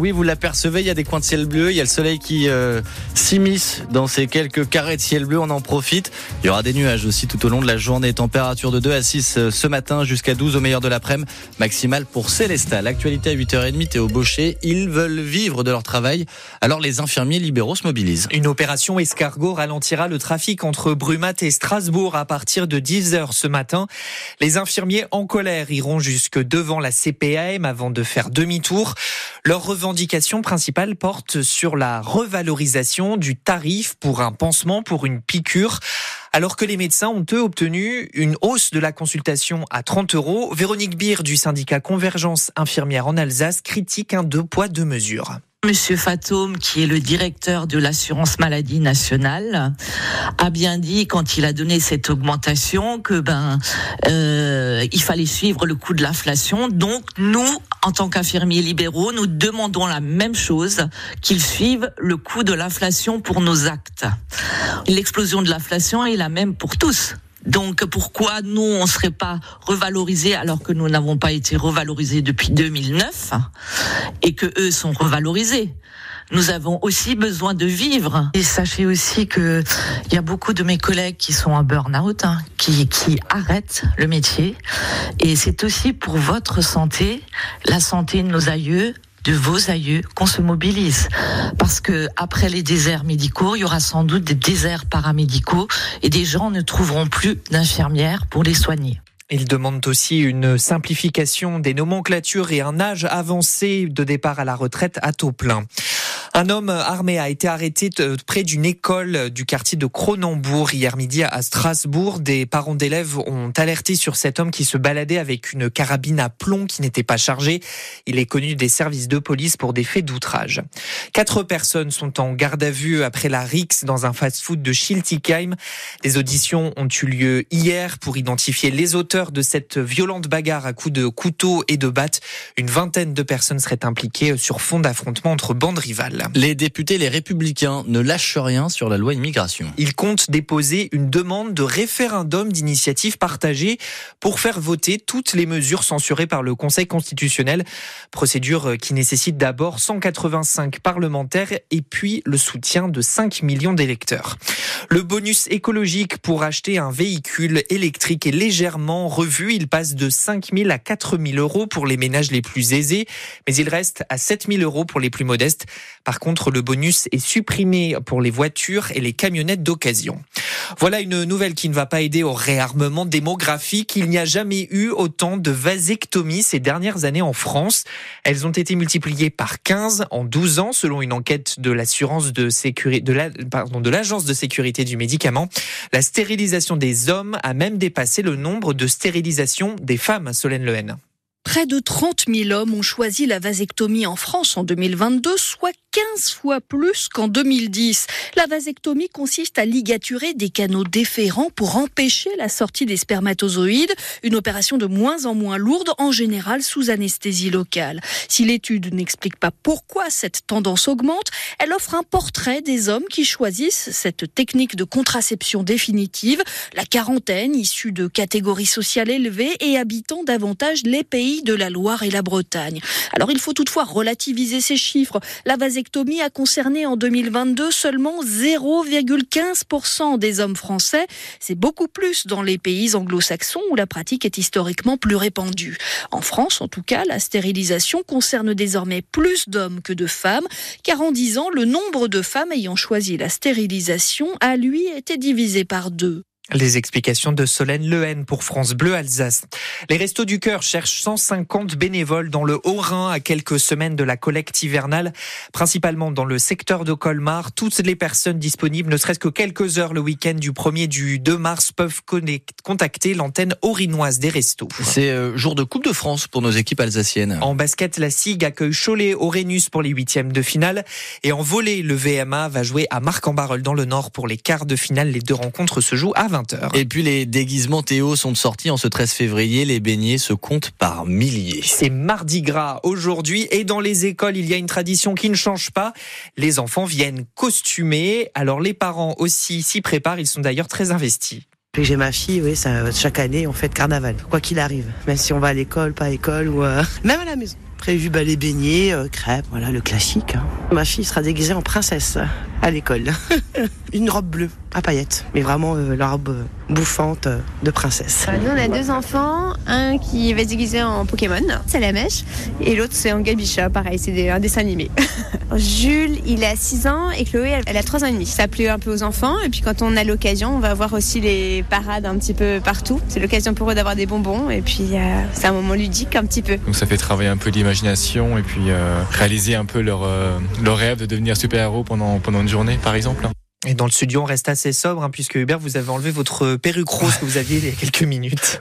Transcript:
Oui, vous l'apercevez, il y a des coins de ciel bleu, il y a le soleil qui euh, s'immisce dans ces quelques carrés de ciel bleu, on en profite. Il y aura des nuages aussi tout au long de la journée. Température de 2 à 6 euh, ce matin jusqu'à 12 au meilleur de l'après-midi, maximale pour Célestat. L'actualité à 8h30, Théo Baucher, ils veulent vivre de leur travail, alors les infirmiers libéraux se mobilisent. Une opération escargot ralentira le trafic entre Brumat et Strasbourg à partir de 10h ce matin. Les infirmiers en colère iront jusque devant la CPAM avant de faire demi-tour. Leur revendication principale porte sur la revalorisation du tarif pour un pansement pour une piqûre. Alors que les médecins ont eux obtenu une hausse de la consultation à 30 euros, Véronique Beer du syndicat Convergence infirmière en Alsace critique un deux poids deux mesures. Monsieur Fatome, qui est le directeur de l'assurance maladie nationale, a bien dit quand il a donné cette augmentation que ben euh, il fallait suivre le coût de l'inflation. Donc nous, en tant qu'infirmiers libéraux, nous demandons la même chose qu'ils suivent le coût de l'inflation pour nos actes. L'explosion de l'inflation est la même pour tous. Donc pourquoi nous on serait pas revalorisés alors que nous n'avons pas été revalorisés depuis 2009 et que eux sont revalorisés nous avons aussi besoin de vivre. Et sachez aussi que il y a beaucoup de mes collègues qui sont en burn-out, hein, qui, qui arrêtent le métier. Et c'est aussi pour votre santé, la santé de nos aïeux, de vos aïeux qu'on se mobilise parce que après les déserts médicaux, il y aura sans doute des déserts paramédicaux et des gens ne trouveront plus d'infirmières pour les soigner. Il demande aussi une simplification des nomenclatures et un âge avancé de départ à la retraite à taux plein. Un homme armé a été arrêté près d'une école du quartier de Cronenbourg hier midi à Strasbourg. Des parents d'élèves ont alerté sur cet homme qui se baladait avec une carabine à plomb qui n'était pas chargée. Il est connu des services de police pour des faits d'outrage. Quatre personnes sont en garde à vue après la Rix dans un fast-food de Schiltigheim. Des auditions ont eu lieu hier pour identifier les auteurs de cette violente bagarre à coups de couteau et de batte. Une vingtaine de personnes seraient impliquées sur fond d'affrontement entre bandes rivales. Les députés, les républicains, ne lâchent rien sur la loi immigration. Ils comptent déposer une demande de référendum d'initiative partagée pour faire voter toutes les mesures censurées par le Conseil constitutionnel. Procédure qui nécessite d'abord 185 parlementaires et puis le soutien de 5 millions d'électeurs. Le bonus écologique pour acheter un véhicule électrique est légèrement revu. Il passe de 5 000 à 4 000 euros pour les ménages les plus aisés, mais il reste à 7 000 euros pour les plus modestes. Contre, le bonus est supprimé pour les voitures et les camionnettes d'occasion. Voilà une nouvelle qui ne va pas aider au réarmement démographique. Il n'y a jamais eu autant de vasectomies ces dernières années en France. Elles ont été multipliées par 15 en 12 ans selon une enquête de l'assurance de sécurité, de l'agence de sécurité du médicament. La stérilisation des hommes a même dépassé le nombre de stérilisations des femmes, Solène Lehen. Près de 30 000 hommes ont choisi la vasectomie en France en 2022, soit 15 fois plus qu'en 2010. La vasectomie consiste à ligaturer des canaux déférents pour empêcher la sortie des spermatozoïdes, une opération de moins en moins lourde, en général sous anesthésie locale. Si l'étude n'explique pas pourquoi cette tendance augmente, elle offre un portrait des hommes qui choisissent cette technique de contraception définitive, la quarantaine issue de catégories sociales élevées et habitant davantage les pays de la Loire et la Bretagne. Alors il faut toutefois relativiser ces chiffres. La a concerné en 2022 seulement 0,15% des hommes français. C'est beaucoup plus dans les pays anglo-saxons où la pratique est historiquement plus répandue. En France, en tout cas, la stérilisation concerne désormais plus d'hommes que de femmes, car en 10 ans, le nombre de femmes ayant choisi la stérilisation a lui été divisé par deux. Les explications de Solène Lehen pour France Bleu Alsace. Les Restos du Cœur cherchent 150 bénévoles dans le Haut-Rhin à quelques semaines de la collecte hivernale, principalement dans le secteur de Colmar. Toutes les personnes disponibles, ne serait-ce que quelques heures le week-end du 1er du 2 mars, peuvent contacter l'antenne orinoise des Restos. C'est euh, jour de Coupe de France pour nos équipes alsaciennes. En basket, la SIG accueille Cholet Orénus pour les huitièmes de finale. Et en volley, le VMA va jouer à Marc-en-Barœul dans le Nord pour les quarts de finale. Les deux rencontres se jouent à 20 et puis les déguisements Théo sont sortis en ce 13 février. Les beignets se comptent par milliers. C'est mardi gras aujourd'hui et dans les écoles, il y a une tradition qui ne change pas. Les enfants viennent costumés. Alors les parents aussi s'y préparent. Ils sont d'ailleurs très investis. J'ai ma fille, oui, ça, chaque année on fait carnaval, quoi qu'il arrive, même si on va à l'école, pas à l'école ou euh, même à la maison. Prévu bah, les beignets, euh, crêpes, voilà le classique. hein. Ma fille sera déguisée en princesse à l'école. Une robe bleue à paillettes, mais vraiment euh, la robe euh, bouffante euh, de princesse. Nous, on a deux enfants. Un qui va se déguiser en Pokémon, c'est la mèche. Et l'autre, c'est en Gabicha, pareil, c'est des- un dessin animé. Jules, il a 6 ans et Chloé, elle, elle a 3 ans et demi. Ça plaît un peu aux enfants. Et puis, quand on a l'occasion, on va voir aussi les parades un petit peu partout. C'est l'occasion pour eux d'avoir des bonbons. Et puis, euh, c'est un moment ludique un petit peu. Donc ça fait travailler un peu et puis euh, réaliser un peu leur, euh, leur rêve de devenir super-héros pendant, pendant une journée par exemple. Et dans le studio, on reste assez sobre, hein, puisque Hubert, vous avez enlevé votre perruque rose que vous aviez il y a quelques minutes.